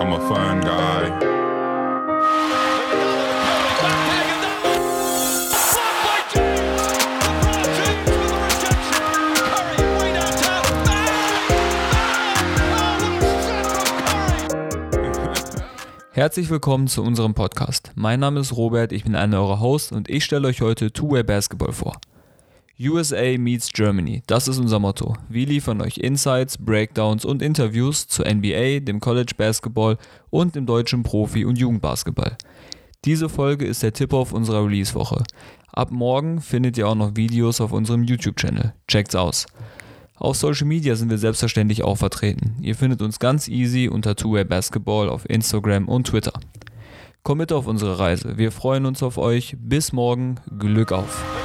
I'm a fun guy. Herzlich willkommen zu unserem Podcast. Mein Name ist Robert, ich bin einer eurer Hosts und ich stelle euch heute Two-Way Basketball vor. USA meets Germany, das ist unser Motto. Wir liefern euch Insights, Breakdowns und Interviews zu NBA, dem College Basketball und dem deutschen Profi- und Jugendbasketball. Diese Folge ist der Tip-Off unserer Release-Woche. Ab morgen findet ihr auch noch Videos auf unserem YouTube-Channel. Checkt's aus. Auf Social Media sind wir selbstverständlich auch vertreten. Ihr findet uns ganz easy unter Two-Way Basketball auf Instagram und Twitter. Kommt mit auf unsere Reise. Wir freuen uns auf euch. Bis morgen. Glück auf.